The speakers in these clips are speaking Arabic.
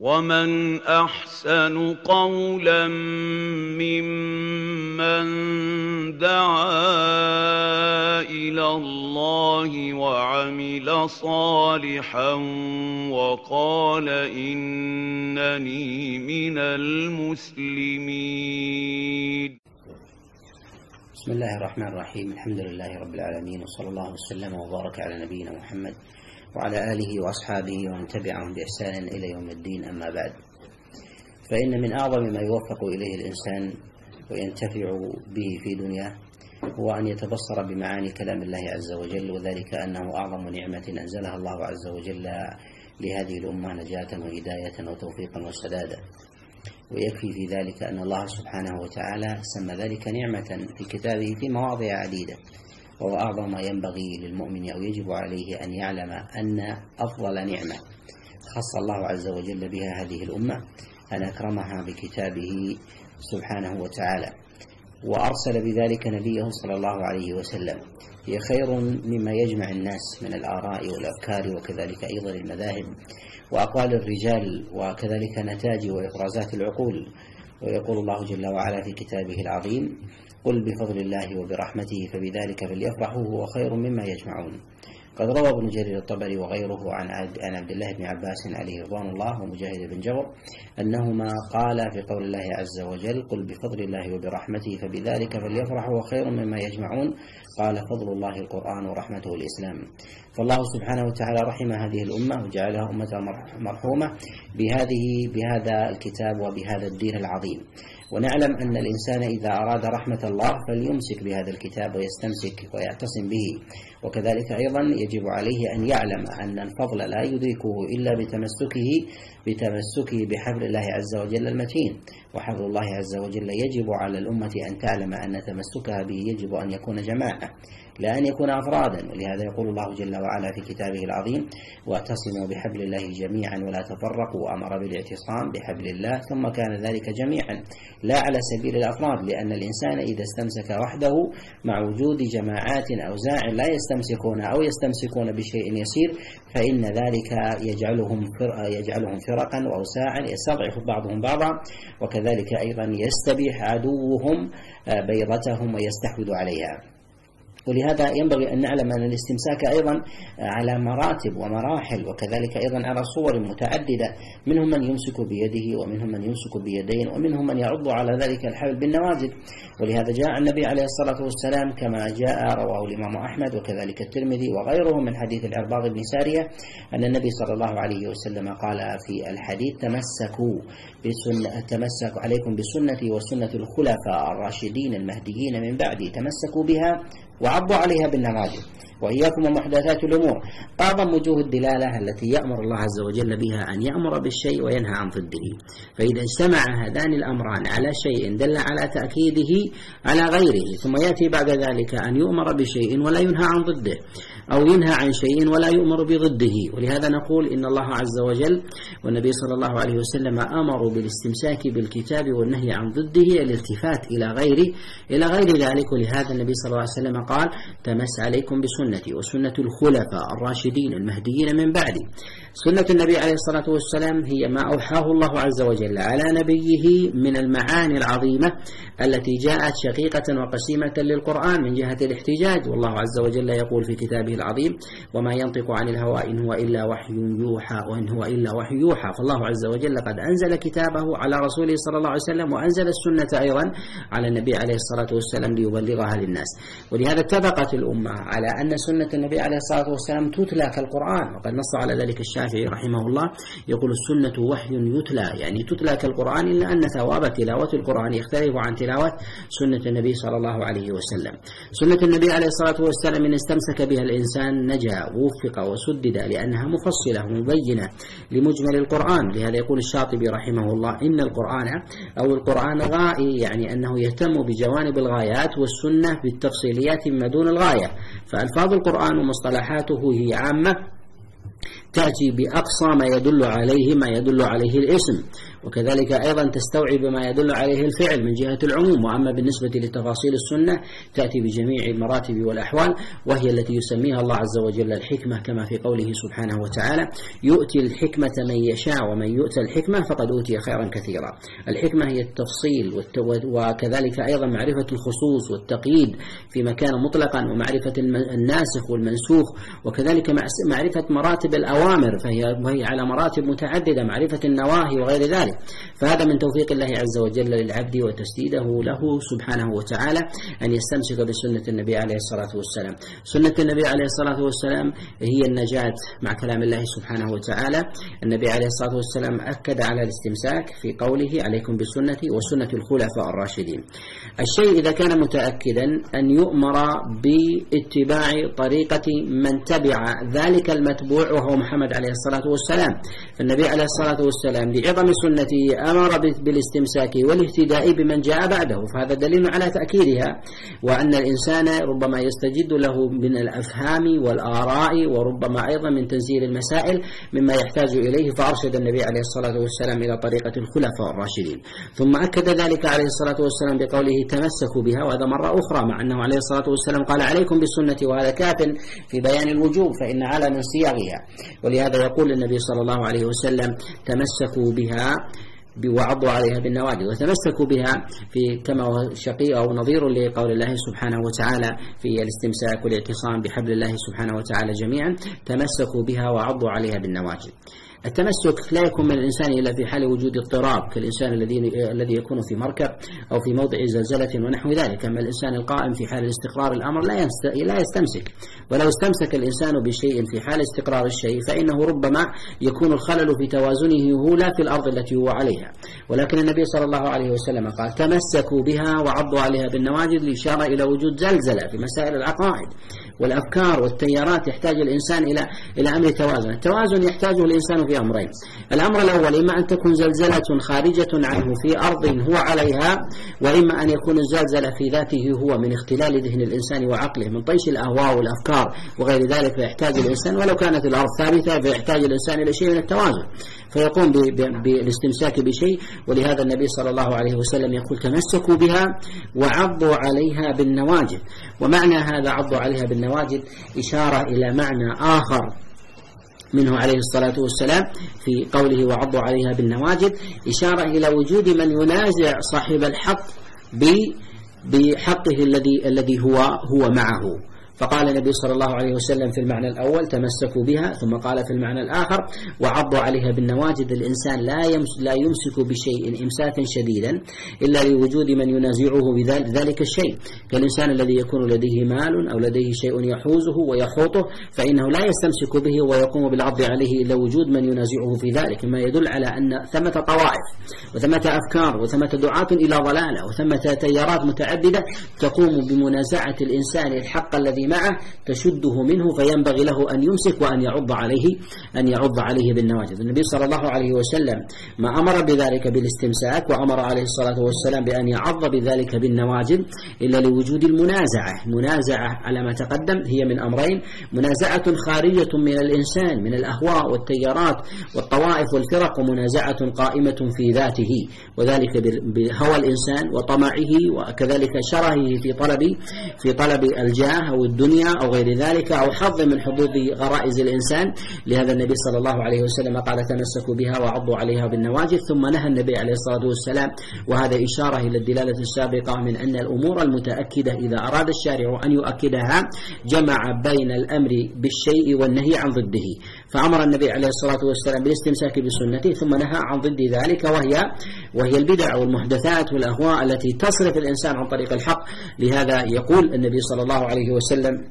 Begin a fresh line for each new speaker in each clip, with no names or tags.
ومن احسن قولا ممن دعا إلى الله وعمل صالحا وقال انني من المسلمين
بسم الله الرحمن الرحيم. الحمد لله رب العالمين وصلى الله وسلم وبارك على نبينا محمد وعلى آله وأصحابه ومن تبعهم بإحسان إلى يوم الدين أما بعد. فإن من أعظم ما يوفق إليه الإنسان وينتفع به في دنياه هو أن يتبصر بمعاني كلام الله عز وجل وذلك أنه أعظم نعمة أنزلها الله عز وجل لهذه الأمة نجاة وهداية وتوفيقا وسدادا. ويكفي في ذلك أن الله سبحانه وتعالى سمى ذلك نعمة في كتابه في مواضع عديدة. وهو أعظم ما ينبغي للمؤمن أو يجب عليه أن يعلم أن أفضل نعمة خص الله عز وجل بها هذه الأمة أن أكرمها بكتابه سبحانه وتعالى. وأرسل بذلك نبيه صلى الله عليه وسلم. هي خير مما يجمع الناس من الآراء والأفكار وكذلك أيضا المذاهب وأقوال الرجال وكذلك نتاج وإفرازات العقول. ويقول الله جل وعلا في كتابه العظيم قل بفضل الله وبرحمته فبذلك فليفرحوا هو خير مما يجمعون. قد روى ابن جرير الطبري وغيره عن عن عبد الله بن عباس عليه رضوان الله ومجاهد بن جبر أنهما قال في قول الله عز وجل قل بفضل الله وبرحمته فبذلك فليفرحوا خير مما يجمعون. قال فضل الله القرآن ورحمته الإسلام. فالله سبحانه وتعالى رحم هذه الأمة وجعلها أمة مرحومة بهذه بهذا الكتاب وبهذا الدين العظيم. ونعلم أن الإنسان إذا أراد رحمة الله فليمسك بهذا الكتاب ويستمسك ويعتصم به. وكذلك أيضا يجب عليه أن يعلم أن الفضل لا يدركه إلا بتمسكه بتمسكه بحبل الله عز وجل المتين. وحبل الله عز وجل يجب على الأمة أن تعلم أن تمسكها به يجب أن يكون جماعة. لا أن يكون أفرادا ولهذا يقول الله جل وعلا في كتابه العظيم واعتصموا بحبل الله جميعا ولا تفرقوا وأمر بالاعتصام بحبل الله ثم كان ذلك جميعا. لا على سبيل الأفراد لأن الإنسان إذا استمسك وحده مع وجود جماعات أو زاع لا يستمسكون أو يستمسكون بشيء يسير فإن ذلك يجعلهم يجعلهم فرقا وأوساعا يستضعف بعضهم بعضا وكذلك أيضا يستبيح عدوهم بيضتهم ويستحوذ عليها. ولهذا ينبغي أن نعلم أن الاستمساك أيضا على مراتب ومراحل وكذلك أيضا على صور متعددة. منهم من يمسك بيده ومنهم من يمسك بيدين ومنهم من يعض على ذلك الحبل بالنواجذ ولهذا جاء النبي عليه الصلاة والسلام كما جاء رواه الإمام أحمد وكذلك الترمذي وغيره من حديث العرباض بن سارية أن النبي صلى الله عليه وسلم قال في الحديث تمسكوا بسنة تمسكوا عليكم بسنتي وسنة الخلفاء الراشدين المهديين من بعدي تمسكوا بها وعضوا عليها بالنواجذ وإياكم ومحدثات الأمور. أعظم وجوه الدلالة التي يأمر الله عز وجل بها أن يأمر بالشيء وينهى عن ضده. فإذا اجتمع هذان الأمران على شيء دل على تأكيده على غيره ثم يأتي بعد ذلك أن يؤمر بشيء ولا ينهى عن ضده. أو ينهى عن شيء ولا يؤمر بضده. ولهذا نقول إن الله عز وجل والنبي صلى الله عليه وسلم أمروا بالاستمساك بالكتاب والنهي عن ضده الالتفات إلى غير إلى غير ذلك. ولهذا النبي صلى الله عليه وسلم قال تمس عليكم بسنتي وسنة الخلفاء الراشدين المهديين من بعدي. سنة النبي عليه الصلاة والسلام هي ما أوحاه الله عز وجل على نبيه من المعاني العظيمة التي جاءت شقيقة وقسيمة للقرآن من جهة الاحتجاج. والله عز وجل يقول في كتابه العظيم وما ينطق عن الهوى إن هو إلا وحي يوحى وإن هو إلا وحي يوحى. فالله عز وجل قد أنزل كتابه على رسوله صلى الله عليه وسلم وأنزل السنة أيضا على النبي عليه الصلاة والسلام ليبلغها للناس. ولهذا اتفقت الأمة على أن سنة النبي عليه الصلاة والسلام تتلى كالقرآن وقد نص على ذلك الشافعي رحمه الله يقول السنة وحي يتلى يعني تتلى كالقرآن إلا أن ثواب تلاوة القرآن يختلف عن تلاوة سنة النبي صلى الله عليه وسلم. سنة النبي عليه الصلاة والسلام إن استمسك بها الإنسان نجا ووفق وسدد لأنها مفصلة مبينة لمجمل القرآن. لهذا يقول الشاطبي رحمه الله إن القرآن أو القرآن غائي يعني أنه يهتم بجوانب الغايات والسنة بالتفصيليات ما دون الغاية. فألفاظ القرآن ومصطلحاته هي عامة تأتي بأقصى ما يدل عليه ما يدل عليه الاسم. وكذلك أيضا تستوعب ما يدل عليه الفعل من جهة العموم وأما بالنسبة لتفاصيل السنة تأتي بجميع المراتب والأحوال وهي التي يسميها الله عز وجل الحكمة كما في قوله سبحانه وتعالى يؤتي الحكمة من يشاء ومن يؤتى الحكمة فقد أوتي خيرا كثيرا الحكمة هي التفصيل وكذلك أيضا معرفة الخصوص والتقييد في مكان مطلقا ومعرفة الناسخ والمنسوخ وكذلك معرفة مراتب الأوامر فهي وهي على مراتب متعددة معرفة النواهي وغير ذلك. ذلك فهذا من توفيق الله عز وجل للعبد وتسديده له سبحانه وتعالى أن يستمسك بسنة النبي عليه الصلاة والسلام. سنة النبي عليه الصلاة والسلام هي النجاة مع كلام الله سبحانه وتعالى. النبي عليه الصلاة والسلام أكد على الاستمساك في قوله عليكم بسنتي وسنة الخلفاء الراشدين. الشيء إذا كان متأكدا أن يؤمر باتباع طريقة من تبع ذلك المتبوع وهو محمد عليه الصلاة والسلام. فالنبي عليه الصلاة والسلام لعظم سنة سنته أمر بالاستمساك والاهتداء بمن جاء بعده فهذا دليل على تأكيدها وأن الإنسان ربما يستجد له من الأفهام والآراء وربما أيضا من تنزيل المسائل مما يحتاج إليه فأرشد النبي عليه الصلاة والسلام إلى طريقة الخلفاء الراشدين. ثم أكد ذلك عليه الصلاة والسلام بقوله تمسكوا بها وهذا مرة أخرى مع أنه عليه الصلاة والسلام قال عليكم بالسنة وهذا كاف في بيان الوجوب فإن على من صيغها ولهذا يقول النبي صلى الله عليه وسلم تمسكوا بها وعضوا عليها بالنواجذ وتمسكوا بها في كما هو شقيق أو نظير لقول الله سبحانه وتعالى في الاستمساك والاعتصام بحبل الله سبحانه وتعالى جميعا تمسكوا بها وعضوا عليها بالنواجذ. التمسك لا يكون من الإنسان إلا في حال وجود اضطراب كالإنسان الذي الذي يكون في مركب أو في موضع زلزلة ونحو ذلك. أما الإنسان القائم في حال الاستقرار الأمر لا لا يستمسك. ولو استمسك الإنسان بشيء في حال استقرار الشيء فإنه ربما يكون الخلل في توازنه هو لا في الأرض التي هو عليها. ولكن النبي صلى الله عليه وسلم قال تمسكوا بها وعضوا عليها بالنواجذ لإشارة إلى وجود زلزلة في مسائل العقائد والأفكار والتيارات يحتاج الإنسان إلى إلى أمر توازن. التوازن يحتاجه الإنسان في أمرين. الأمر الأول إما أن تكون زلزلة خارجة عنه في أرض هو عليها وإما أن يكون الزلزلة في ذاته هو من اختلال ذهن الإنسان وعقله من طيش الأهواء والأفكار وغير ذلك فيحتاج الإنسان ولو كانت الأرض ثابتة فيحتاج الإنسان إلى شيء من التوازن. فيقوم بالاستمساك بشيء ولهذا النبي صلى الله عليه وسلم يقول تمسكوا بها وعضوا عليها بالنواجذ. ومعنى هذا عضوا عليها بالنواجذ إشارة إلى معنى آخر. منه عليه الصلاة والسلام في قوله وعضوا عليها بالنواجذ إشارة إلى وجود من ينازع صاحب الحق بحقه الذي الذي هو هو معه. فقال النبي صلى الله عليه وسلم في المعنى الأول تمسكوا بها ثم قال في المعنى الآخر وعضوا عليها بالنواجد الإنسان لا لا يمسك بشيء إمساكا شديدا إلا لوجود من ينازعه بذلك الشيء. كالإنسان الذي يكون لديه مال أو لديه شيء يحوزه ويحوطه فإنه لا يستمسك به ويقوم بالعض عليه إلا وجود من ينازعه في ذلك مما يدل على أن ثمة طوائف وثمة أفكار وثمة دعاة إلى ضلالة وثمة تيارات متعددة تقوم بمنازعة الإنسان الحق الذي معه تشده منه فينبغي له أن يمسك وأن يعض عليه أن يعض عليه بالنواجذ. النبي صلى الله عليه وسلم ما أمر بذلك بالاستمساك وأمر عليه الصلاة والسلام بأن يعض بذلك بالنواجذ إلا لوجود المنازعة. منازعة على ما تقدم هي من أمرين. منازعة خارجة من الإنسان من الأهواء والتيارات والطوائف والفرق ومنازعة قائمة في ذاته وذلك بهوى الإنسان وطمعه وكذلك شرهه في طلب في طلب الجاه أو الدنيا أو غير ذلك أو حظ من حظوظ غرائز الإنسان. لهذا النبي صلى الله عليه وسلم قال تمسكوا بها وعضوا عليها بالنواجذ. ثم نهى النبي عليه الصلاة والسلام وهذا إشارة إلى الدلالة السابقة من أن الأمور المتأكدة إذا أراد الشارع أن يؤكدها جمع بين الأمر بالشيء والنهي عن ضده. فأمر النبي عليه الصلاة والسلام بالاستمساك بسنته ثم نهى عن ضد ذلك وهي وهي البدع والمحدثات والأهواء التي تصرف الإنسان عن طريق الحق. لهذا يقول النبي صلى الله عليه وسلم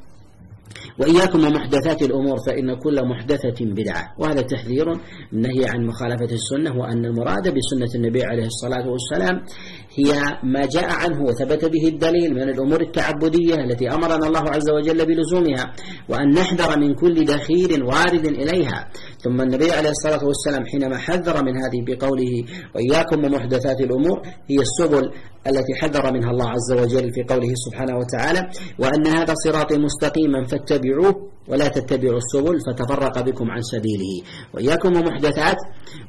وإياكم ومحدثات الأمور فإن كل محدثة بدعة. وهذا تحذير النهي عن مخالفة السنة وأن المراد بسنة النبي عليه الصلاة والسلام هي ما جاء عنه وثبت به الدليل من الأمور التعبدية التي أمرنا الله عز وجل بلزومها وأن نحذر من كل دخيل وارد إليها. ثم النبي عليه الصلاة والسلام حينما حذر من هذه بقوله وإياكم ومحدثات الأمور هي السبل التي حذر منها الله عز وجل في قوله سبحانه وتعالى وأن هذا صراطي مستقيما فاتبعوه ولا تتبعوا السبل فتفرق بكم عن سبيله. وإياكم ومحدثات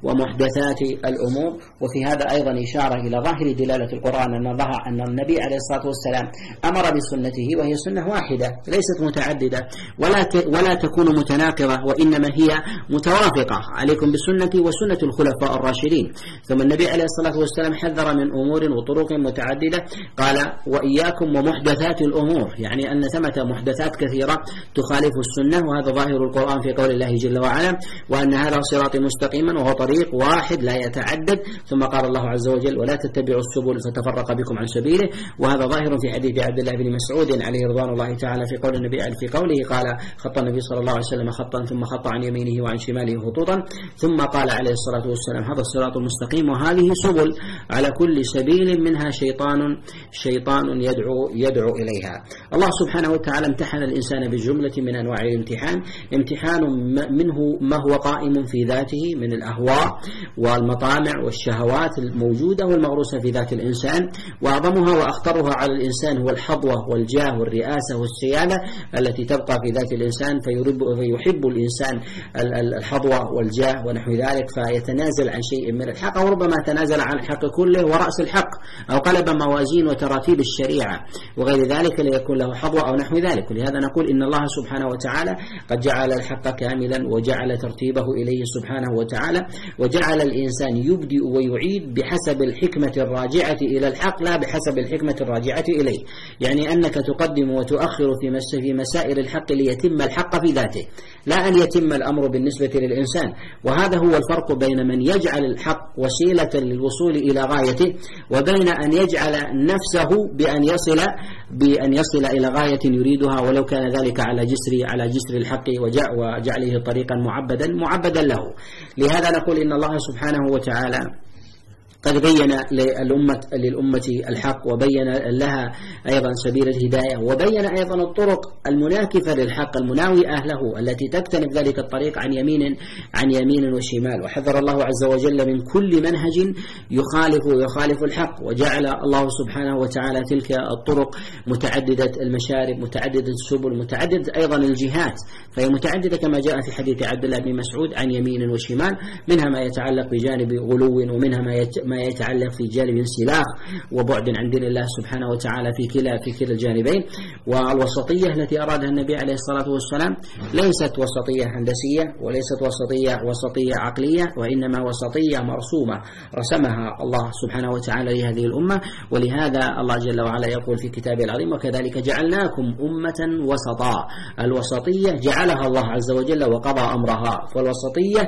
ومحدثات الأمور. وفي هذا أيضا إشارة إلى ظاهر دلالة القرآن أن أن النبي عليه الصلاة والسلام أمر بسنته وهي سنة واحدة ليست متعددة. ولا ولا تكون متناقضة وإنما هي متوافقة عليكم بسنتي وسنة الخلفاء الراشدين. ثم النبي عليه الصلاة والسلام حذر من أمور وطرق متعددة. قال وإياكم ومحدثات الأمور. يعني أن ثمة محدثات كثيرة تخالف السنة وهذا ظاهر القرآن في قول الله جل وعلا وأن هذا صراط مستقيما وهو طريق واحد لا يتعدد. ثم قال الله عز وجل ولا تتبعوا السبل فتفرق بكم عن سبيله. وهذا ظاهر في حديث عبد الله بن مسعود عليه رضوان الله تعالى في قول النبي في قوله قال خط النبي صلى الله عليه وسلم خطا ثم خط عن يمينه وعن شماله خطوطا. ثم قال عليه الصلاة والسلام هذا الصراط المستقيم وهذه سبل على كل سبيل منها شيطان شيطان يدعو يدعو إليها. الله سبحانه وتعالى امتحن الإنسان بجملة من أنواع الامتحان. امتحان منه ما هو قائم في ذاته من الأهواء والمطامع والشهوات الموجودة والمغروسة في ذات الإنسان. وأعظمها وأخطرها على الإنسان هو الحظوة والجاه والرئاسة والسيادة التي تبقى في ذات الإنسان فيحب الإنسان الحظوة والجاه ونحو ذلك فيتنازل عن شيء من الحق أو ربما تنازل عن الحق كله ورأس الحق أو قلب موازين وتراتيب الشريعة. وغير ذلك ليكون له حظوة أو نحو ذلك. ولهذا نقول إن الله سبحانه وتعالى قد جعل الحق كاملا وجعل ترتيبه إليه سبحانه وتعالى وجعل الإنسان يبدئ ويعيد بحسب الحكمة الراجعة إلى الحق لا بحسب الحكمة الراجعة إليه. يعني أنك تقدم وتؤخر في مسائل الحق ليتم الحق في ذاته لا أن يتم الأمر بالنسبة للإنسان. وهذا هو الفرق بين من يجعل الحق وسيلة للوصول إلى غايته وبين أن يجعل نفسه بأن يصل بأن يصل إلى غاية يريدها ولو كان ذلك على جسر على جسر الحق وجعله طريقا معبدا معبدا له. لهذا نقول إن الله سبحانه وتعالى قد بين للأمة للأمة الحق وبين لها أيضا سبيل الهداية وبين أيضا الطرق المناكفة للحق المناوئة له التي تكتنف ذلك الطريق عن يمين عن يمين وشمال. وحذر الله عز وجل من كل منهج يخالف يخالف الحق وجعل الله سبحانه وتعالى تلك الطرق متعددة المشارب متعددة السبل متعددة أيضا الجهات. فهي متعددة كما جاء في حديث عبد الله بن مسعود عن يمين وشمال منها ما يتعلق بجانب غلو ومنها ما ما يتعلق في جانب انسلاخ وبعد عن دين الله سبحانه وتعالى في كلا في كلا الجانبين. والوسطية التي أرادها النبي عليه الصلاة والسلام ليست وسطية هندسية وليست وسطية وسطية عقلية وإنما وسطية مرسومة رسمها الله سبحانه وتعالى لهذه الأمة. ولهذا الله جل وعلا يقول في كتابه العظيم وكذلك جعلناكم أمة وسطا الوسطية جعلها الله عز وجل وقضى أمرها فالوسطية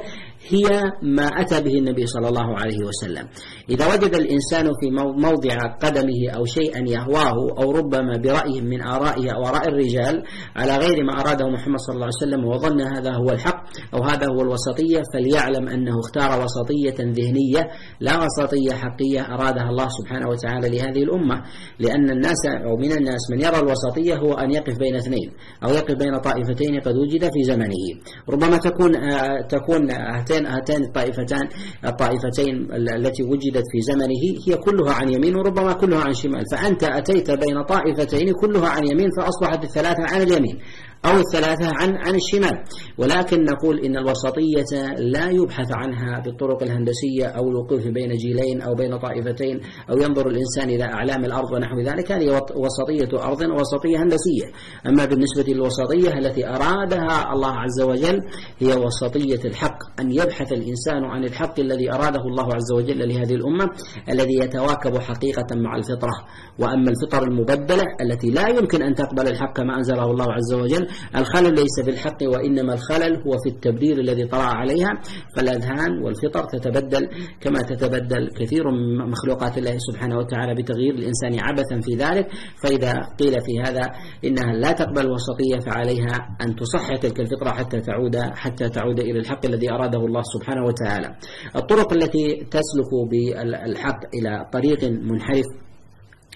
هي ما أتى به النبي صلى الله عليه وسلم. إذا وجد الإنسان في موضع قدمه أو شيئا يهواه أو ربما برأي من آرائه أو آراء الرجال على غير ما أراده محمد صلى الله عليه وسلم وظن هذا هو الحق أو هذا هو الوسطية فليعلم أنه اختار وسطية ذهنية لا وسطية حقية أرادها الله سبحانه وتعالى لهذه الأمة لأن الناس أو من الناس من يرى الوسطية هو أن يقف بين اثنين أو يقف بين طائفتين قد وجد في زمنه. ربما تكون آه، تكون هاتين هاتين الطائفتان الطائفتين التي وجدت في زمنه هي كلها عن يمين وربما كلها عن شمال. فأنت أتيت بين طائفتين كلها عن يمين فأصبحت الثلاثة عن اليمين. أو الثلاثة عن عن الشمال. ولكن نقول إن الوسطية لا يبحث عنها بالطرق الهندسية أو الوقوف بين جيلين أو بين طائفتين أو ينظر الإنسان إلى أعلام الأرض ونحو ذلك. هذه وسطية أرض ووسطية هندسية. أما بالنسبة للوسطية التي أرادها الله عز وجل هي وسطية الحق. أن يبحث الإنسان عن الحق الذي أراده الله عز وجل لهذه الأمة الذي يتواكب حقيقة مع الفطرة. وأما الفطر المبدلة التي لا يمكن أن تقبل الحق كما أنزله الله عز وجل الخلل ليس في الحق وإنما الخلل هو في التبديل الذي طرأ عليها فالأذهان والفطر تتبدل كما تتبدل كثير من مخلوقات الله سبحانه وتعالى بتغيير الإنسان عبثا في ذلك. فإذا قيل في هذا إنها لا تقبل وسطية فعليها أن تصحح تلك الفطرة حتى تعود حتى تعود إلى الحق الذي أراده الله سبحانه وتعالى. الطرق التي تسلك بالحق إلى طريق منحرف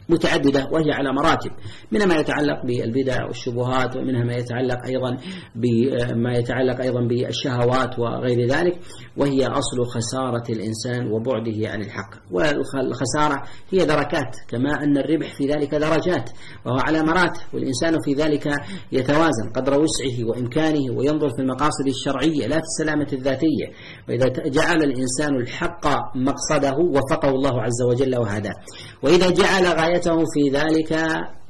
متعددة وهي على مراتب. منها ما يتعلق بالبدع والشبهات ومنها ما يتعلق أيضا بما يتعلق أيضا بالشهوات وغير ذلك وهي أصل خسارة الإنسان وبعده عن الحق. والخسارة هي دركات كما أن الربح في ذلك درجات وهو على مراتب والإنسان في ذلك يتوازن قدر وسعه وإمكانه وينظر في المقاصد الشرعية لا في السلامة الذاتية. وإذا جعل الإنسان الحق مقصده وفقه الله عز وجل وهداه وإذا جعل غايته في ذلك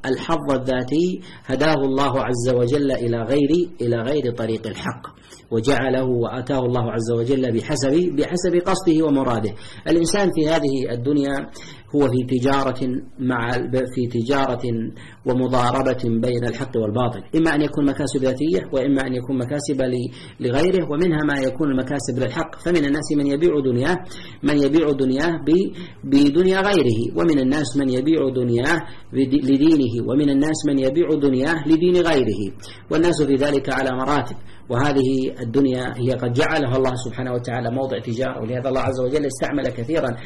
الحظ الذاتي هداه الله عز وجل إلى غير إلى غير طريق الحق وجعله وآتاه الله عز وجل بحسب بحسب قصده ومراده. الإنسان في هذه الدنيا هو في تجارة مع في تجارة ومضاربة بين الحق والباطل. إما أن يكون مكاسب ذاتية وإما أن يكون مكاسب لغيره ومنها ما يكون المكاسب للحق. فمن الناس من يبيع دنياه من يبيع دنياه بدنيا غيره. ومن الناس من يبيع دنياه لدينه. ومن الناس من يبيع دنياه لدين غيره. والناس في ذلك على مراتب. وهذه الدنيا هي قد جعلها الله سبحانه وتعالى موضع تجارة ولهذا الله عز وجل استعمل كثيرا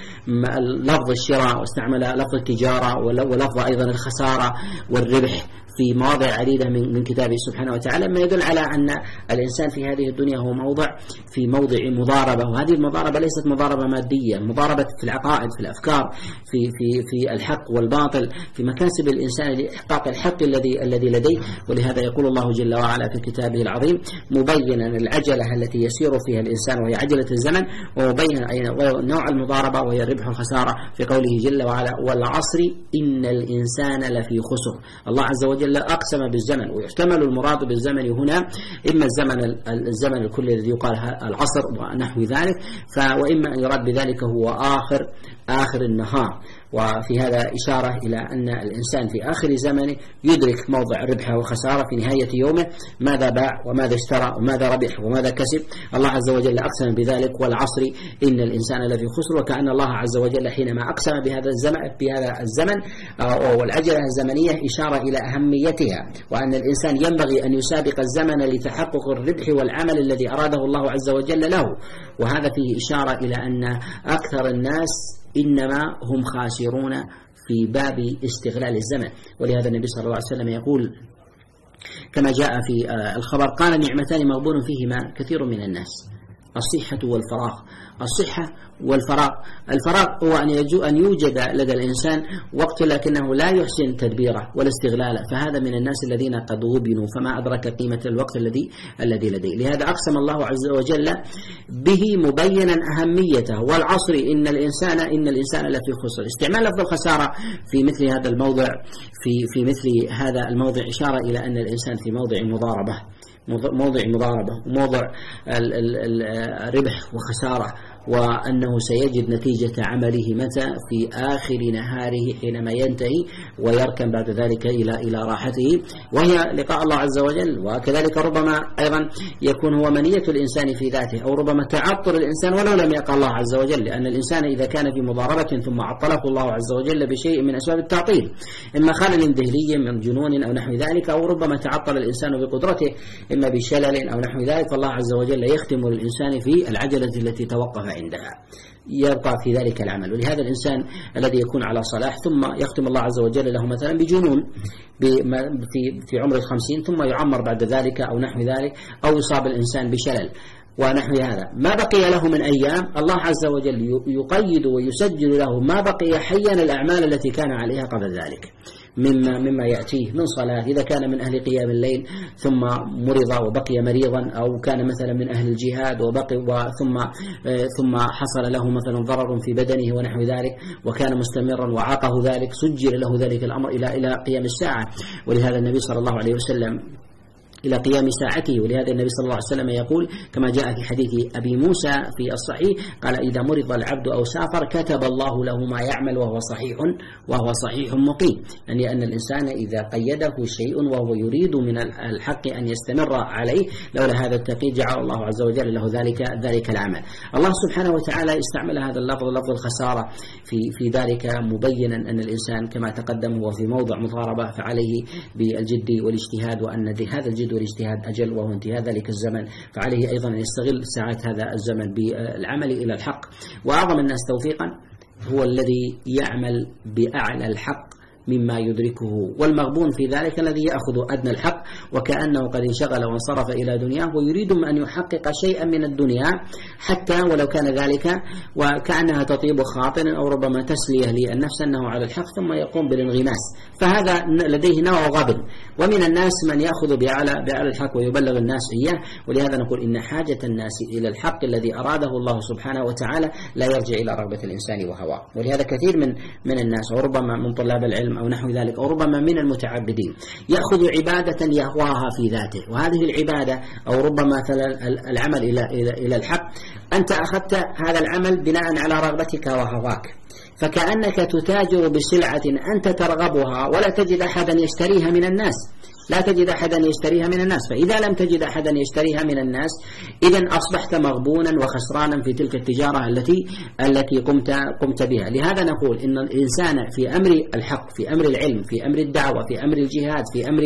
لفظ الشراء واستعمل لفظ التجارة ولفظ أيضا الخسارة والربح. في مواضع عديدة من من كتابه سبحانه وتعالى ما يدل على أن الإنسان في هذه الدنيا هو موضع في موضع مضاربة وهذه المضاربة ليست مضاربة مادية مضاربة في العقائد في الأفكار في في في الحق والباطل في مكاسب الإنسان لإحقاق الحق الذي الذي لديه ولهذا يقول الله جل وعلا في كتابه العظيم مبينا العجلة التي يسير فيها الإنسان وهي عجلة الزمن ومبينا نوع المضاربة وهي الربح والخسارة في قوله جل وعلا والعصر إن الإنسان لفي خسر. الله عز وجل جل أقسم بالزمن ويحتمل المراد بالزمن هنا إما الزمن الزمن الكلي الذي يقال العصر ونحو ذلك وإما أن يراد بذلك هو آخر آخر النهار. وفي هذا إشارة إلى أن الإنسان في آخر زمنه يدرك موضع الربح والخسارة في نهاية يومه ماذا باع وماذا اشترى وماذا ربح وماذا كسب. الله عز وجل أقسم بذلك والعصر إن الإنسان لفي خسر وكأن الله عز وجل حينما أقسم بهذا الزمن بهذا الزمن آه، والعجلة الزمنية إشارة إلى أهميتها وأن الإنسان ينبغي أن يسابق الزمن لتحقق الربح والعمل الذي أراده الله عز وجل له. وهذا فيه إشارة إلى أن أكثر الناس إنما هم خاسرون في باب استغلال الزمن. ولهذا النبي صلى الله عليه وسلم يقول كما جاء في آه، الخبر قال نعمتان مغبون فيهما كثير من الناس. الصحة والفراغ. الصحة والفراغ. الفراغ هو أن أن يوجد لدى الإنسان وقت لكنه لا يحسن تدبيره ولا استغلاله. فهذا من الناس الذين قد غبنوا. فما أدرك قيمة الوقت الذي الذي لديه. لهذا أقسم الله عز وجل به مبينا أهميته. والعصر إن الإنسان إن الإنسان لفي خسر. استعمال لفظ الخسارة في مثل هذا الموضع في في مثل هذا الموضع إشارة إلى أن الإنسان في موضع مضاربة. موضع مضاربة وموضع الربح وخسارة. وأنه سيجد نتيجة عمله متى؟ في آخر نهاره حينما ينتهي ويركن بعد ذلك إلى إلى راحته. وهي لقاء الله عز وجل. وكذلك ربما أيضا يكون هو منية الإنسان في ذاته أو ربما تعطل الإنسان ولو لم يقع الله عز وجل. لأن الإنسان إذا كان في مضاربة ثم عطله الله عز وجل بشيء من أسباب التعطيل. إما خلل ذهني من جنون أو نحو ذلك أو ربما تعطل الإنسان بقدرته إما بشلل أو نحو ذلك. فالله عز وجل يختم الإنسان في العجلة التي توقف عندها. يبقى في ذلك العمل. ولهذا الإنسان الذي يكون على صلاح ثم يختم الله عز وجل له مثلا بجنون في في عمر الخمسين ثم يعمر بعد ذلك أو نحو ذلك أو يصاب الإنسان بشلل. ونحو هذا. ما بقي له من أيام؟ الله عز وجل يقيد ويسجل له ما بقي حيا الأعمال التي كان عليها قبل ذلك. مما مما يأتيه من صلاة إذا كان من أهل قيام الليل ثم مرض وبقي مريضا أو كان مثلا من أهل الجهاد وبقي ثم آه، ثم حصل له مثلا ضرر في بدنه ونحو ذلك وكان مستمرا وعاقه ذلك سجل له ذلك الأمر إلى إلى قيام الساعة. ولهذا النبي صلى الله عليه وسلم إلى قيام ساعته. ولهذا النبي صلى الله عليه وسلم يقول كما جاء في حديث أبي موسى في الصحيح قال إذا مرض العبد أو سافر كتب الله له ما يعمل وهو صحيح وهو صحيح مقيم يعني أن الإنسان إذا قيده شيء وهو يريد من الحق أن يستمر عليه لولا هذا التقييد جعل الله عز وجل له ذلك ذلك العمل. الله سبحانه وتعالى استعمل هذا اللفظ لفظ الخسارة في في ذلك مبينا أن الإنسان كما تقدم هو في موضع مضاربة فعليه بالجد والاجتهاد وأن هذا الجد الجد والاجتهاد أجل وهو انتهاء ذلك الزمن فعليه أيضا أن يستغل ساعات هذا الزمن بالعمل إلى الحق. وأعظم الناس توفيقا هو الذي يعمل بأعلى الحق. مما يدركه والمغبون في ذلك الذي يأخذ أدنى الحق وكأنه قد انشغل وانصرف إلى دنياه ويريد أن يحقق شيئا من الدنيا حتى ولو كان ذلك وكأنها تطيب خاطر أو ربما تسلية للنفس أنه على الحق ثم يقوم بالانغماس. فهذا لديه نوع غبن. ومن الناس من يأخذ بأعلى بأعلى الحق ويبلغ الناس إياه ولهذا نقول إن حاجة الناس إلى الحق الذي أراده الله سبحانه وتعالى لا يرجع إلى رغبة الإنسان وهواه. ولهذا كثير من من الناس وربما من طلاب العلم أو نحو ذلك أو ربما من المتعبدين. يأخذ عبادة يهواها في ذاته. وهذه العبادة أو ربما العمل إلى إلى إلى الحق أنت أخذت هذا العمل بناء على رغبتك وهواك. فكأنك تتاجر بسلعة أنت ترغبها ولا تجد أحدا يشتريها من الناس. لا تجد أحدا يشتريها من الناس. فإذا لم تجد أحدا يشتريها من الناس إذا أصبحت مغبونا وخسرانا في تلك التجارة التي التي قمت قمت بها. لهذا نقول إن الإنسان في أمر الحق في أمر العلم في أمر الدعوة في أمر الجهاد في أمر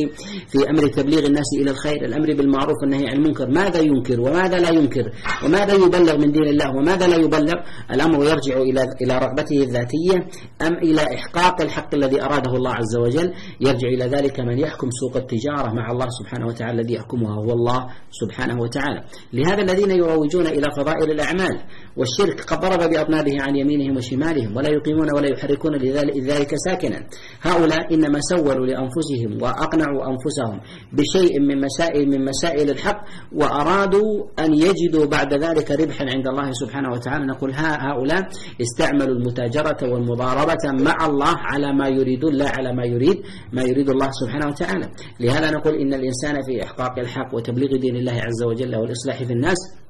في أمر تبليغ الناس إلى الخير الأمر بالمعروف والنهي عن المنكر ماذا ينكر وماذا لا ينكر وماذا يبلغ من دين الله وماذا لا يبلغ؟ الأمر يرجع إلى إلى رغبته الذاتية أم إلى إحقاق الحق الذي أراده الله عز وجل. يرجع إلى ذلك من يحكم سوق التجارة مع الله سبحانه وتعالى الذي يحكمها هو الله سبحانه وتعالى. لهذا الذين يروجون إلى فضائل الأعمال والشرك قد ضرب بأطنابه عن يمينهم وشمالهم ولا يقيمون ولا يحركون لذلك ساكنا. هؤلاء إنما سولوا لأنفسهم وأقنعوا أنفسهم بشيء من مسائل من مسائل الحق وأرادوا أن يجدوا بعد ذلك ربحا عند الله سبحانه وتعالى. نقول هؤلاء استعملوا المتاجرة والمضاربة مع الله على ما يريدون لا على ما يريد ما يريد الله سبحانه وتعالى. لهذا نقول إن الإنسان في إحقاق الحق وتبليغ دين الله عز وجل والإصلاح في الناس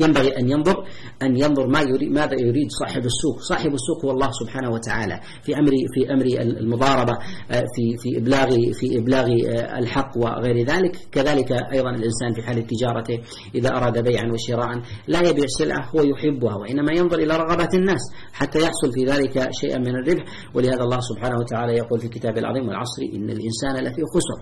ينبغي أن ينظر أن ينظر ما يريد ماذا يريد صاحب السوق، صاحب السوق هو الله سبحانه وتعالى. في أمر في أمر المضاربة في في إبلاغ في إبلاغ الحق وغير ذلك، كذلك أيضا الإنسان في حال تجارته إذا أراد بيعا وشراء لا يبيع سلعة هو يحبها وإنما ينظر إلى رغبة الناس حتى يحصل في ذلك شيئا من الربح. ولهذا الله سبحانه وتعالى يقول في كتابه العظيم والعصر إن الإنسان لفي خسر.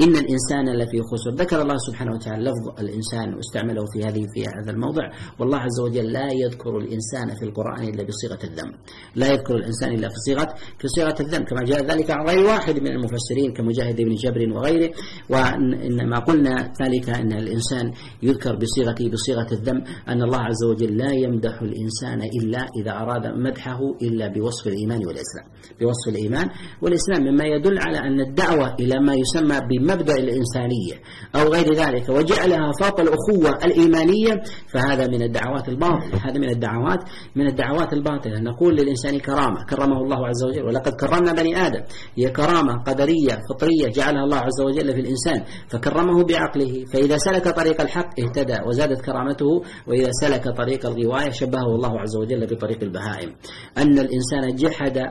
إن الإنسان لفي خسر. ذكر الله سبحانه وتعالى لفظ الإنسان واستعمله في هذه في هذا الموضوع. الموضع. والله عز وجل لا يذكر الإنسان في القرآن إلا بصيغة الذم. لا يذكر الإنسان إلا في صيغة في صيغة الذم. كما جاء ذلك عن غير واحد من المفسرين كمجاهد بن جبر وغيره. وإنما قلنا ذلك أن الإنسان يذكر بصيغة بصيغة الذم. أن الله عز وجل لا يمدح الإنسان إلا إذا أراد مدحه إلا بوصف الإيمان والإسلام. بوصف الإيمان والإسلام. مما يدل على أن الدعوة إلى ما يسمى بمبدأ الإنسانية أو غير ذلك. وجعلها فوق الأخوة الإيمانية فهذا من الدعوات الباطلة هذا من الدعوات من الدعوات الباطلة. نقول للإنسان كرامة كرمه الله عز وجل ولقد كرمنا بني آدم. هي كرامة قدرية فطرية جعلها الله عز وجل في الإنسان. فكرمه بعقله فإذا سلك طريق الحق اهتدى وزادت كرامته وإذا سلك طريق الغواية شبهه الله عز وجل بطريق البهائم. أن الإنسان جحد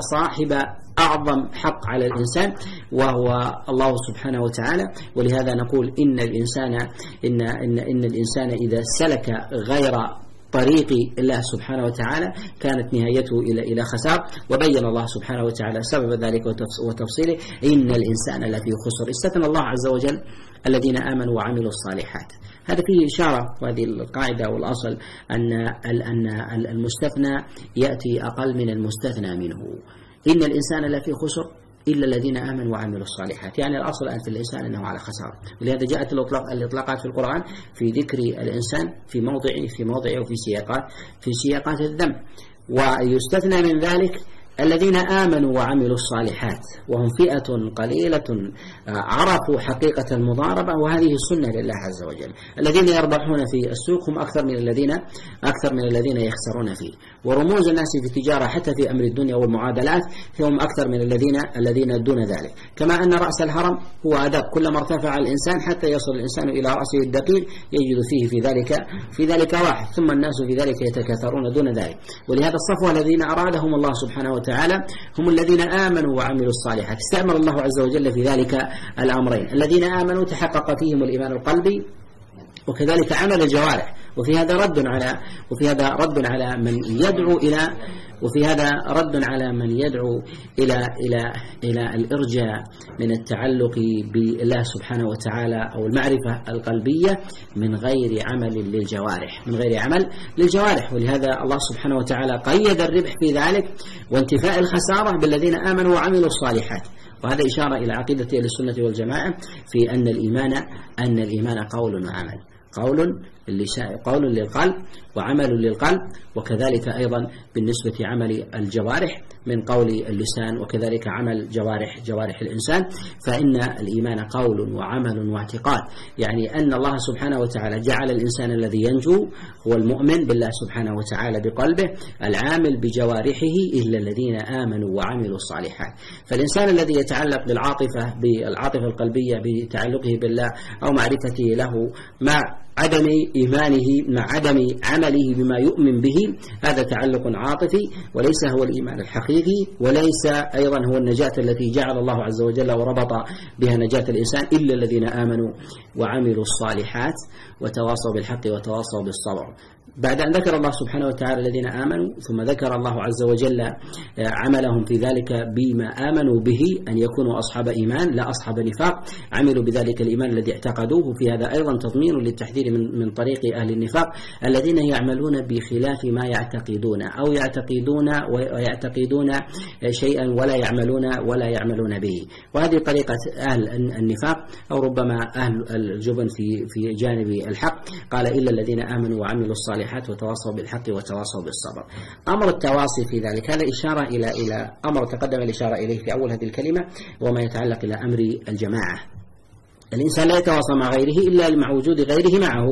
صاحب أعظم حق على الإنسان وهو الله سبحانه وتعالى. ولهذا نقول إن الإنسان إن إن إن الإنسان إذا سلك غير طريق الله سبحانه وتعالى كانت نهايته إلى إلى خسار وبين الله سبحانه وتعالى سبب ذلك وتفصيله إن الإنسان لفي خسر. استثنى الله عز وجل الذين آمنوا وعملوا الصالحات. هذا فيه إشارة وهذه القاعدة والأصل أن أن المستثنى يأتي أقل من المستثنى منه. إن الإنسان لفي خسر إلا الذين آمنوا وعملوا الصالحات. يعني الأصل أن في الإنسان أنه على خسارة. ولهذا جاءت الإطلاق الإطلاقات في القرآن في ذكر الإنسان في موضعه في موضعه وفي سياقات في سياقات الذم ويستثنى من ذلك الذين آمنوا وعملوا الصالحات وهم فئة قليلة عرفوا حقيقة المضاربة وهذه السنة لله عز وجل. الذين يربحون في السوق هم أكثر من الذين أكثر من الذين يخسرون فيه. ورموز الناس في التجارة حتى في أمر الدنيا والمعادلات هم أكثر من الذين الذين دون ذلك. كما أن رأس الهرم هو أدب كلما ارتفع الإنسان حتى يصل الإنسان إلى رأسه الدقيق يجد فيه في ذلك في ذلك واحد. ثم الناس في ذلك يتكاثرون دون ذلك. ولهذا الصفوة الذين أرادهم الله سبحانه وتعالى هم الذين آمنوا وعملوا الصالحات. استعمل الله عز وجل في ذلك الأمرين. الذين آمنوا تحقق فيهم الإيمان القلبي وكذلك عمل الجوارح. وفي هذا رد على وفي هذا رد على من يدعو إلى وفي هذا رد على من يدعو إلى إلى إلى الإرجاء من التعلق بالله سبحانه وتعالى أو المعرفة القلبية من غير عمل للجوارح من غير عمل للجوارح. ولهذا الله سبحانه وتعالى قيد الربح في ذلك وانتفاء الخسارة بالذين آمنوا وعملوا الصالحات. وهذا إشارة إلى عقيدة أهل السنة والجماعة في أن الإيمان أن الإيمان قول وعمل. قول قول للقلب وعمل للقلب وكذلك أيضا بالنسبة عمل الجوارح من قول اللسان وكذلك عمل جوارح جوارح الإنسان. فإن الإيمان قول وعمل واعتقاد. يعني أن الله سبحانه وتعالى جعل الإنسان الذي ينجو هو المؤمن بالله سبحانه وتعالى بقلبه العامل بجوارحه إلا الذين آمنوا وعملوا الصالحات. فالإنسان الذي يتعلق بالعاطفة بالعاطفة القلبية بتعلقه بالله أو معرفته له مع عدم إيمانه مع عدم عمله بما يؤمن به هذا تعلق عاطفي وليس هو الإيمان الحقيقي وليس أيضا هو النجاة التي جعل الله عز وجل وربط بها نجاة الإنسان إلا الذين آمنوا وعملوا الصالحات وتواصوا بالحق وتواصوا بالصبر. بعد أن ذكر الله سبحانه وتعالى الذين آمنوا ثم ذكر الله عز وجل آه، عملهم في ذلك بما آمنوا به أن يكونوا أصحاب إيمان لا أصحاب نفاق. عملوا بذلك الإيمان الذي اعتقدوه. في هذا أيضا تضمين للتحذير من من طريق أهل النفاق الذين يعملون بخلاف ما يعتقدون أو يعتقدون ويعتقدون شيئا ولا يعملون ولا يعملون به. وهذه طريقة أهل النفاق أو ربما أهل الجبن في في جانب الحق. قال إلا الذين آمنوا وعملوا الصالحات الصالحات وتواصوا بالحق وتواصوا بالصبر. أمر التواصي في ذلك هذا إشارة إلى إلى أمر تقدم الإشارة إليه في أول هذه الكلمة وما يتعلق إلى أمر الجماعة. الإنسان لا يتواصى مع غيره إلا مع وجود غيره معه.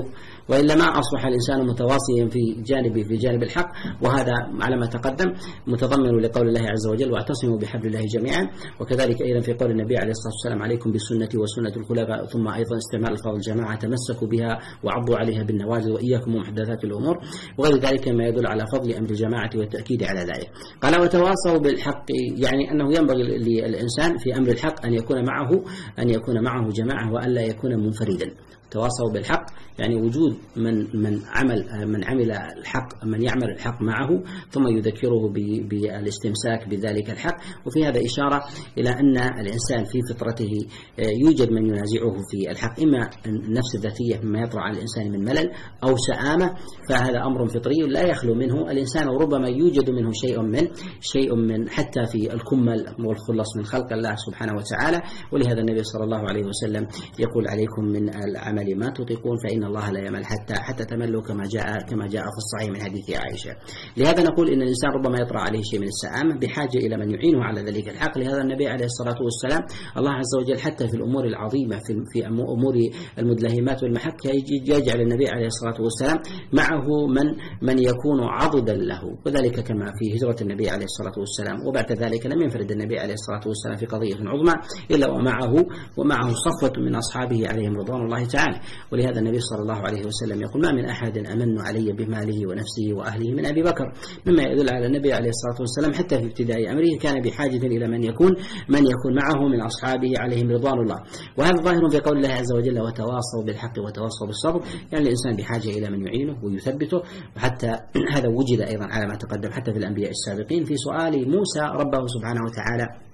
وإلا ما أصبح الإنسان متواصيا في جانب في جانب الحق وهذا على ما تقدم متضمن لقول الله عز وجل وأعتصموا بحبل الله جميعا. وكذلك أيضا في قول النبي عليه الصلاة والسلام عليكم بسنتي وسنة الخلفاء ثم أيضا استعمال الفاظ الجماعة تمسكوا بها وعضوا عليها بالنواجذ وإياكم ومحدثات الأمور وغير ذلك ما يدل على فضل أمر الجماعة والتأكيد على ذلك. قال وتواصوا بالحق يعني أنه ينبغي للإنسان في أمر الحق أن يكون معه أن يكون معه جماعة وألا يكون منفردا. تواصوا بالحق يعني وجود من من عمل من عمل الحق من يعمل الحق معه ثم يذكره بالاستمساك بذلك الحق. وفي هذا إشارة إلى أن الإنسان في فطرته آه، يوجد من ينازعه في الحق إما النفس الذاتية مما يطرأ على الإنسان من ملل أو سآمة فهذا أمر فطري لا يخلو منه. الإنسان وربما يوجد منه شيء من شيء من حتى في الكمل والخلص من خلق الله سبحانه وتعالى. ولهذا النبي صلى الله عليه وسلم يقول عليكم من العمل ما تطيقون فإن الله لا يمل حتى حتى تملوا كما جاء كما جاء في الصحيح من حديث عائشة. لهذا نقول إن الإنسان ربما يطرأ عليه شيء من السآمة بحاجة إلى من يعينه على ذلك الحق. لهذا النبي عليه الصلاة والسلام الله عز وجل حتى في الأمور العظيمة في في أمور المدلهمات والمحك يجعل النبي عليه الصلاة والسلام معه من من يكون عضدا له. وذلك كما في هجرة النبي عليه الصلاة والسلام. وبعد ذلك لم ينفرد النبي عليه الصلاة والسلام في قضية عظمى إلا ومعه ومعه صفوة من أصحابه عليهم رضوان الله تعالى. ولهذا النبي صلى الله عليه وسلم يقول ما من أحد أمن علي بماله ونفسه وأهله من أبي بكر. مما يدل على النبي عليه الصلاة والسلام حتى في ابتداء أمره كان بحاجة إلى من يكون من يكون معه من أصحابه عليهم رضوان الله. وهذا ظاهر في قول الله عز وجل وتواصوا بالحق وتواصوا بالصبر. يعني الإنسان بحاجة إلى من يعينه ويثبته. وحتى هذا وجد أيضا على ما تقدم حتى في الأنبياء السابقين في سؤال موسى ربه سبحانه وتعالى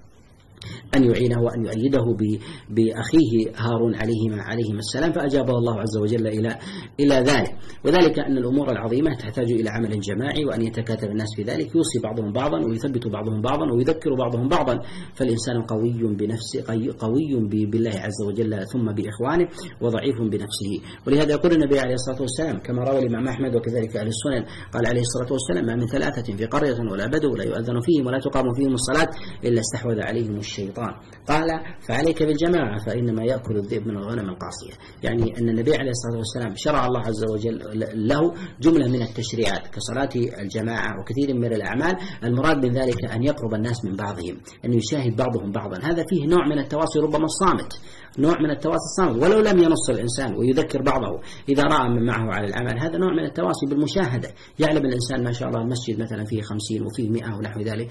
أن يعينه وأن يؤيده بأخيه هارون عليهما عليهما السلام فأجابه الله عز وجل إلى إلى ذلك. وذلك أن الأمور العظيمة تحتاج إلى عمل جماعي وأن يتكاتف الناس في ذلك يوصي بعضهم بعضا ويثبت بعضهم بعضا ويذكر بعضهم بعضا. فالإنسان قوي بنفسه قوي بالله عز وجل ثم بإخوانه وضعيف بنفسه. ولهذا يقول النبي عليه الصلاة والسلام كما روى الإمام أحمد وكذلك أهل السنن قال عليه الصلاة والسلام ما من ثلاثة في قرية ولا بدو لا يؤذن فيهم ولا تقام فيهم الصلاة إلا استحوذ عليهم الشيطان. قال فعليك بالجماعة فإنما يأكل الذئب من الغنم القاصية. يعني أن النبي عليه الصلاة والسلام شرع الله عز وجل له جملة من التشريعات كصلاة الجماعة وكثير من الأعمال المراد من ذلك أن يقرب الناس من بعضهم أن يشاهد بعضهم بعضا. هذا فيه نوع من التواصي ربما الصامت. نوع من التواصي الصامت ولو لم ينص الإنسان ويذكر بعضه إذا رأى من معه على العمل هذا نوع من التواصي بالمشاهدة. يعلم الإنسان ما شاء الله المسجد مثلا فيه خمسين وفيه مئة ونحو ذلك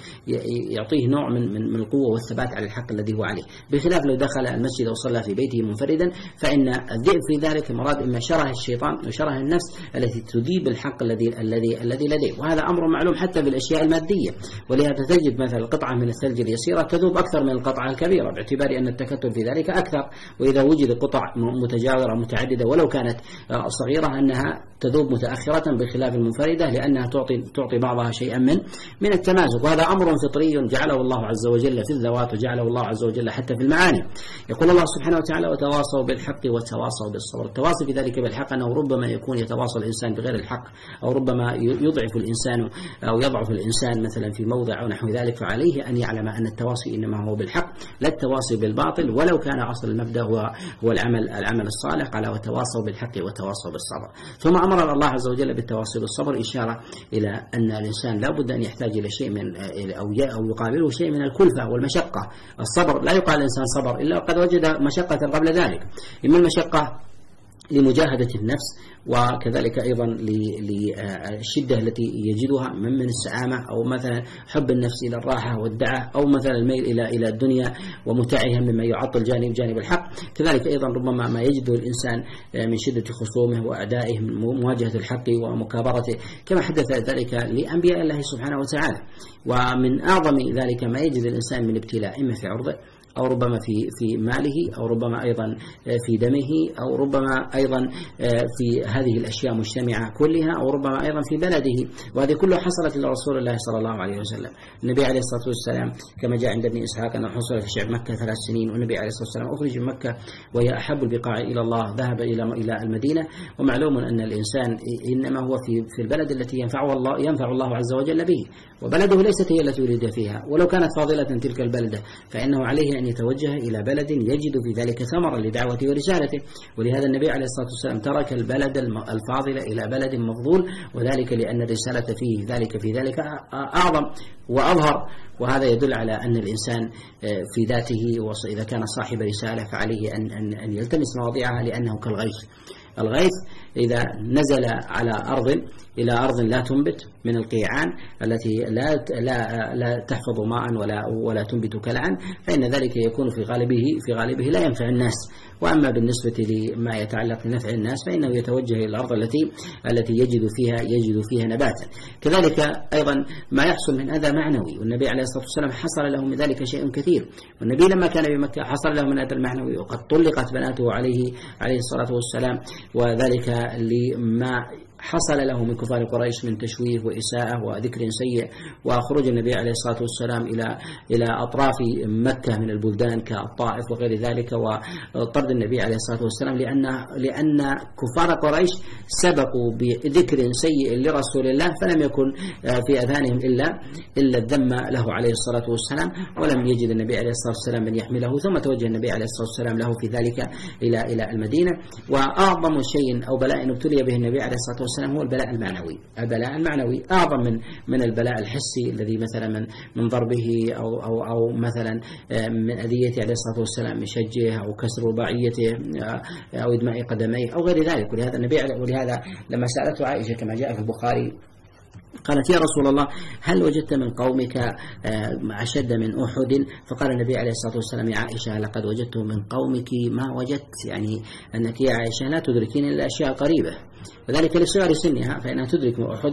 يعطيه نوع من, من, من القوة والثبات الثبات على الحق الذي هو عليه. بخلاف لو دخل المسجد أو صلى في بيته منفردا فإن الذئب في ذلك المراد إما شره الشيطان وشره النفس التي تذيب الحق الذي الذي الذي لديه. وهذا أمر معلوم حتى في الأشياء المادية. ولهذا تجد مثلا قطعة من الثلج اليسيرة تذوب أكثر من القطعة الكبيرة باعتبار أن التكتل في ذلك أكثر. وإذا وجد قطع متجاورة متعددة ولو كانت صغيرة أنها تذوب متأخرة بخلاف المنفردة لأنها تعطي تعطي بعضها شيئا من من التمازج. وهذا أمر فطري جعله الله عز وجل في الذوات وجعله الله عز وجل حتى في المعاني. يقول الله سبحانه وتعالى وتواصوا بالحق وتواصوا بالصبر. التواصي في ذلك بالحق أنه ربما يكون يتواصل الإنسان بغير الحق أو ربما يضعف الإنسان أو يضعف الإنسان مثلا في موضع أو نحو ذلك فعليه أن يعلم أن التواصي إنما هو بالحق لا التواصي بالباطل ولو كان أصل المبدأ هو هو العمل العمل الصالح قال وتواصوا بالحق وتواصوا بالصبر. ثم أمر الله عز وجل بالتواصي بالصبر إشارة إلى أن الإنسان لا بد أن يحتاج إلى شيء من أو أو يقابله شيء من الكلفة والمشقة. الصبر لا يقال الإنسان صبر إلا وقد وجد مشقة قبل ذلك. إما المشقة لمجاهدة النفس وكذلك أيضا للشدة التي يجدها من من السعامة أو مثلا حب النفس إلى الراحة والدعة أو مثلا الميل إلى إلى الدنيا ومتاعها مما يعطل جانب جانب الحق. كذلك أيضا ربما ما يجده الإنسان من شدة خصومه وأعدائه من مواجهة الحق ومكابرته كما حدث ذلك لأنبياء الله سبحانه وتعالى. ومن أعظم ذلك ما يجد الإنسان من ابتلاء إما في عرضه أو ربما في في ماله أو ربما أيضا في دمه أو ربما أيضا في هذه الأشياء مجتمعة كلها أو ربما أيضا في بلده. وهذه كلها حصلت لرسول الله صلى الله عليه وسلم. النبي عليه الصلاة والسلام كما جاء عند ابن إسحاق أنه حصل في شعب مكة ثلاث سنين والنبي عليه الصلاة والسلام أخرج من مكة وهي أحب البقاع إلى الله ذهب إلى إلى المدينة. ومعلوم أن الإنسان إنما هو في في البلد التي ينفعه الله ينفع الله عز وجل به. وبلده ليست هي التي ولد فيها. ولو كانت فاضلة تلك البلدة فإنه عليه أن يتوجه إلى بلد يجد في ذلك ثمرا لدعوته ورسالته. ولهذا النبي عليه الصلاة والسلام ترك البلد الفاضل إلى بلد مفضول وذلك لأن الرسالة فيه ذلك في ذلك أعظم وأظهر. وهذا يدل على أن الإنسان في ذاته إذا كان صاحب رسالة فعليه أن أن يلتمس مواضيعها لأنه كالغيث. الغيث إذا نزل على أرض إلى أرض لا تنبت من القيعان التي لا لا لا تحفظ ماء ولا ولا تنبت كلعا فإن ذلك يكون في غالبه في غالبه لا ينفع الناس. وأما بالنسبة لما يتعلق بنفع الناس فإنه يتوجه إلى الأرض التي التي يجد فيها يجد فيها نباتا. كذلك أيضا ما يحصل من أذى معنوي. والنبي عليه الصلاة والسلام حصل له من ذلك شيء كثير. والنبي لما كان بمكة حصل له من أذى المعنوي وقد طلقت بناته عليه عليه الصلاة والسلام وذلك لما حصل له من كفار قريش من تشويه وإساءة وذكر سيء وخروج النبي عليه الصلاة والسلام إلى إلى أطراف مكة من البلدان كالطائف وغير ذلك وطرد النبي عليه الصلاة والسلام لأن لأن كفار قريش سبقوا بذكر سيء لرسول الله فلم يكن في أذهانهم إلا إلا الذم له عليه الصلاة والسلام ولم يجد النبي عليه الصلاة والسلام من يحمله ثم توجه النبي عليه الصلاة والسلام له في ذلك إلى إلى المدينة. وأعظم شيء أو بلاء ابتلي به النبي عليه الصلاة والسلام هو البلاء المعنوي. البلاء المعنوي أعظم من من البلاء الحسي الذي مثلا من من ضربه أو أو أو مثلا من أذيته عليه الصلاة والسلام بشجه أو كسر رباعيته أو إدماء قدميه أو غير ذلك. ولهذا النبي ولهذا لما سألته عائشة كما جاء في البخاري قالت يا رسول الله هل وجدت من قومك أشد من أحد؟ فقال النبي عليه الصلاة والسلام يا عائشة لقد وجدت من قومك ما وجدت. يعني أنك يا عائشة لا تدركين إلا أشياء قريبة. وذلك لصغر سنها فإنها تدرك أحد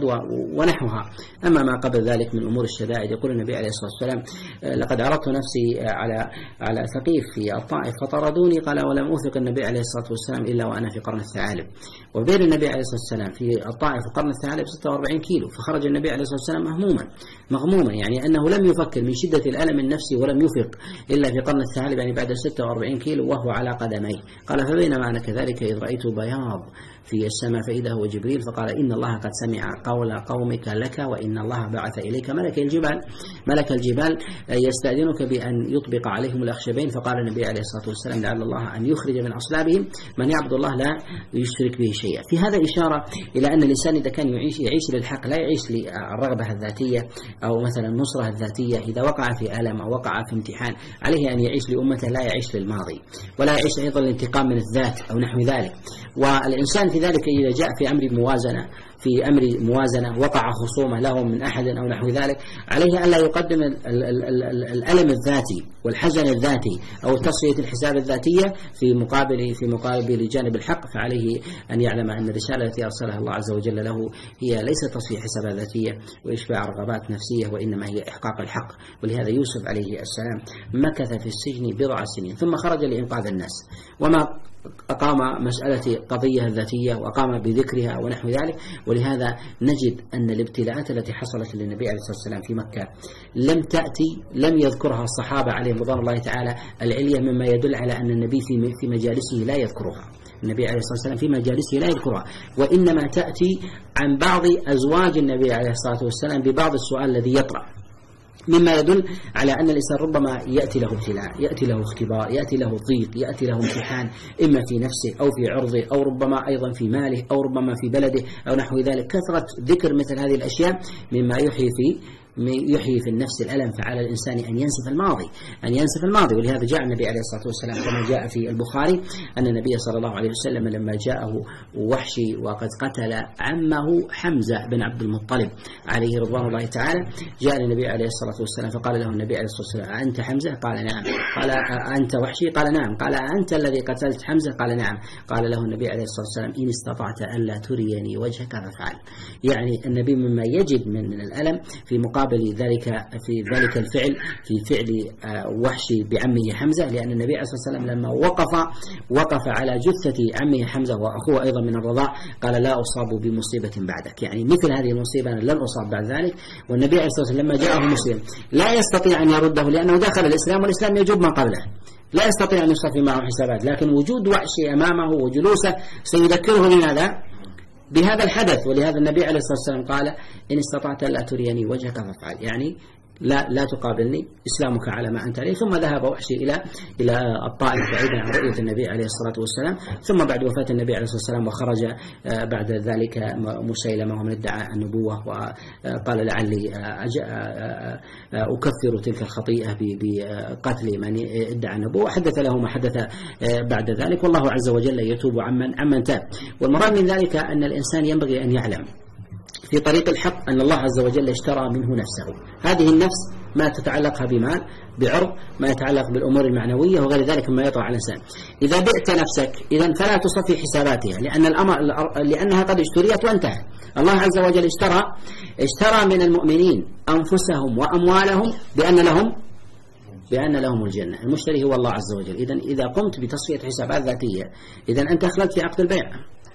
ونحوها. أما ما قبل ذلك من أمور الشدائد يقول النبي عليه الصلاة والسلام لقد عرضت نفسي على على ثقيف في الطائف فطردوني. قال ولم أوثق النبي عليه الصلاة والسلام إلا وأنا في قرن الثعالب. وبين النبي عليه الصلاة والسلام في الطائف وقرن الثعالب 46 كيلو فخرج النبي عليه الصلاة والسلام مهموما مغموما يعني أنه لم يفكر من شدة الألم النفسي ولم يفق إلا في قرن الثعالب يعني بعد 46 كيلو وهو على قدميه. قال فبينما أنا كذلك إذ رأيت بياض في السماء فإذا هو جبريل فقال إن الله قد سمع قول قومك لك وإن الله بعث إليك ملك الجبال ملك الجبال يستأذنك بأن يطبق عليهم الأخشبين. فقال النبي عليه الصلاة والسلام لعل الله أن يخرج من أصلابهم من يعبد الله لا يشرك به شيئا. في هذا إشارة إلى أن الإنسان إذا كان يعيش يعيش للحق لا يعيش للرغبة الذاتية أو مثلا النصرة الذاتية. إذا وقع في ألم أو وقع في امتحان عليه أن يعيش لأمته لا يعيش للماضي ولا يعيش أيضا الانتقام من الذات أو نحو ذلك. والإنسان في ذلك إذا جاء في أمر موازنة في أمر موازنة وقع خصومة له من أحد أو نحو ذلك عليه ألا يقدم الألم الذاتي والحزن الذاتي أو تصفية الحساب الذاتية في مقابل في مقابل جانب الحق فعليه أن يعلم أن الرسالة التي أرسلها الله عز وجل له هي ليست تصفية حسابات ذاتية وإشباع رغبات نفسية وإنما هي إحقاق الحق. ولهذا يوسف عليه السلام مكث في السجن بضع سنين ثم خرج لإنقاذ الناس. وما أقام مسألة قضية ذاتية وأقام بذكرها ونحو ذلك ولهذا نجد أن الابتلاءات التي حصلت للنبي عليه الصلاة والسلام في مكة لم تأتي لم يذكرها الصحابة عليهم رضوان الله تعالى العلية مما يدل على أن النبي في مجالسه لا يذكرها. النبي عليه الصلاة والسلام في مجالسه لا يذكرها. وإنما تأتي عن بعض أزواج النبي عليه الصلاة والسلام ببعض السؤال الذي يطرأ. مما يدل على أن الإنسان ربما يأتي له ابتلاء يأتي له اختبار يأتي له ضيق يأتي له امتحان إما في نفسه أو في عرضه أو ربما أيضا في ماله أو ربما في بلده أو نحو ذلك. كثرة ذكر مثل هذه الأشياء مما يحيي في يحيي في النفس الألم فعلى الإنسان أن ينسف الماضي أن ينسف الماضي ولهذا جاء النبي عليه الصلاة والسلام كما جاء في البخاري أن النبي صلى الله عليه وسلم لما جاءه وحشي وقد قتل عمه حمزة بن عبد المطلب عليه رضوان الله تعالى جاء النبي عليه الصلاة والسلام فقال له النبي عليه الصلاة والسلام أنت حمزة؟ قال نعم. قال أنت وحشي؟ قال نعم. قال أنت الذي قتلت حمزة؟ قال نعم. قال له النبي عليه الصلاة والسلام إن استطعت ألا تريني وجهك فافعل. يعني النبي مما يجد من, من الألم في مقابل مقابل ذلك في ذلك الفعل في فعل آه، وحشي بعمه حمزة لأن النبي عليه الصلاة والسلام لما وقف وقف على جثة عمه حمزة وأخوه أيضا من الرضاع قال لا أصاب بمصيبة بعدك. يعني مثل هذه المصيبة أنا لن أصاب بعد ذلك. والنبي عليه الصلاة والسلام لما جاءه مسلم لا يستطيع أن يرده لأنه دخل الإسلام والإسلام يجب ما قبله. لا يستطيع أن يصفي معه حسابات لكن وجود وحشي أمامه وجلوسه سيذكره بماذا؟ بهذا الحدث ولهذا النبي عليه الصلاة والسلام قال إن استطعت لا تريني وجهك فافعل. يعني لا لا تقابلني. إسلامك على ما أنت عليه. ثم ذهب وحشي إلى إلى الطائف بعيدا عن رؤية النبي عليه الصلاة والسلام. ثم بعد وفاة النبي عليه الصلاة والسلام وخرج آه، بعد ذلك مسيلمة ومن ادعى النبوة وقال لعلي آه، أكفر تلك الخطيئة بقتل من ادعى النبوة. وحدث له ما حدث آه، بعد ذلك. والله عز وجل يتوب عمن عمن تاب. والمراد من ذلك أن الإنسان ينبغي أن يعلم في طريق الحق أن الله عز وجل اشترى منه نفسه. هذه النفس ما تتعلقها بمال بعرض ما يتعلق بالأمور المعنوية وغير ذلك مما يطرأ على الإنسان. إذا بعت نفسك إذا فلا تصفي حساباتها لأن الأمر لأنها قد اشتريت وانتهى الله عز وجل اشترى اشترى من المؤمنين أنفسهم وأموالهم بأن لهم بأن لهم الجنة. المشتري هو الله عز وجل. إذا إذا قمت بتصفية حسابات ذاتية إذا أنت أخلت في عقد البيع.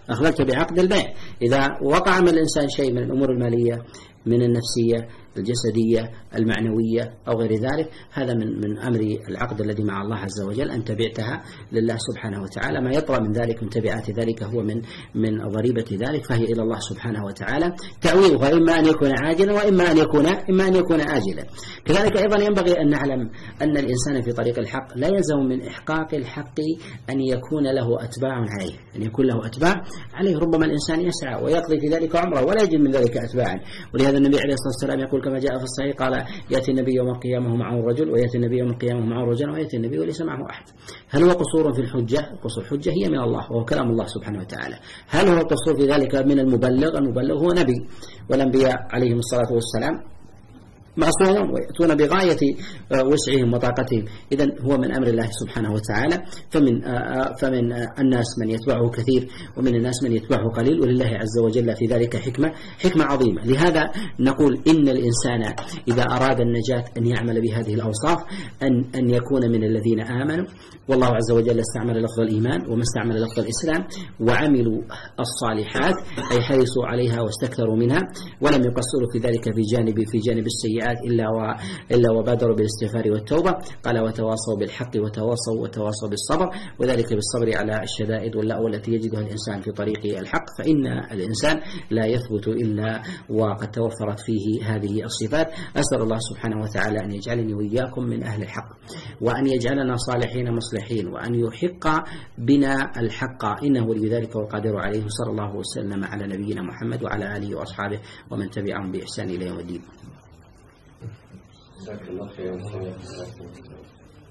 أخلت بعقد البيع. إذا وقع من الإنسان شيء من الأمور المالية من النفسية الجسدية المعنوية أو غير ذلك هذا من من أمر العقد الذي مع الله عز وجل أن تبعتها لله سبحانه وتعالى. ما يطرأ من ذلك من تبعات ذلك هو من من ضريبة ذلك فهي إلى الله سبحانه وتعالى. تعويضها إما أن يكون عاجلا وإما أن يكون إما أن يكون آجلا. كذلك أيضا ينبغي أن نعلم أن الإنسان في طريق الحق لا يلزم من إحقاق الحق أن يكون له أتباع عليه أن يكون له أتباع عليه. ربما الإنسان يسعى ويقضي في ذلك عمره ولا يجد من ذلك أتباعا. ولهذا النبي عليه الصلاة والسلام يقول كما جاء في الصحيح قال يأتي النبي يوم القيامة معه رجل ويأتي النبي يوم القيامة معه رجل ويأتي النبي وليس معه أحد. هل هو قصور في الحجة؟ قصور الحجة هي من الله وهو كلام الله سبحانه وتعالى. هل هو قصور في ذلك من المبلغ؟ المبلغ هو نبي. والأنبياء عليهم الصلاة والسلام معصومون ويأتون بغاية آه، وسعهم وطاقتهم. إذا هو من أمر الله سبحانه وتعالى. فمن آه، آه، فمن الناس من يتبعه كثير ومن الناس من يتبعه قليل. ولله عز وجل في ذلك حكمة حكمة عظيمة. لهذا نقول إن الإنسان إذا أراد النجاة أن يعمل بهذه الأوصاف أن أن يكون من الذين آمنوا. والله عز وجل استعمل لفظ الإيمان وما استعمل لفظ الإسلام وعملوا الصالحات أي حرصوا عليها واستكثروا منها ولم يقصروا في ذلك في جانب في جانب السيئات إلا و إلا وبادروا بالاستغفار والتوبة. قال وتواصوا بالحق وتواصوا وتواصوا بالصبر. وذلك بالصبر على الشدائد واللأوى التي يجدها الإنسان في طريق الحق. فإن الإنسان لا يثبت إلا وقد توفرت فيه هذه الصفات. أسأل الله سبحانه وتعالى أن يجعلني وإياكم من أهل الحق وأن يجعلنا صالحين مصلحين وأن يحق بنا الحق. إنه ولي ذلك والقادر عليه. صلى الله وسلم على نبينا محمد وعلى آله وأصحابه ومن تبعهم بإحسان إلى يوم الدين. Thank you.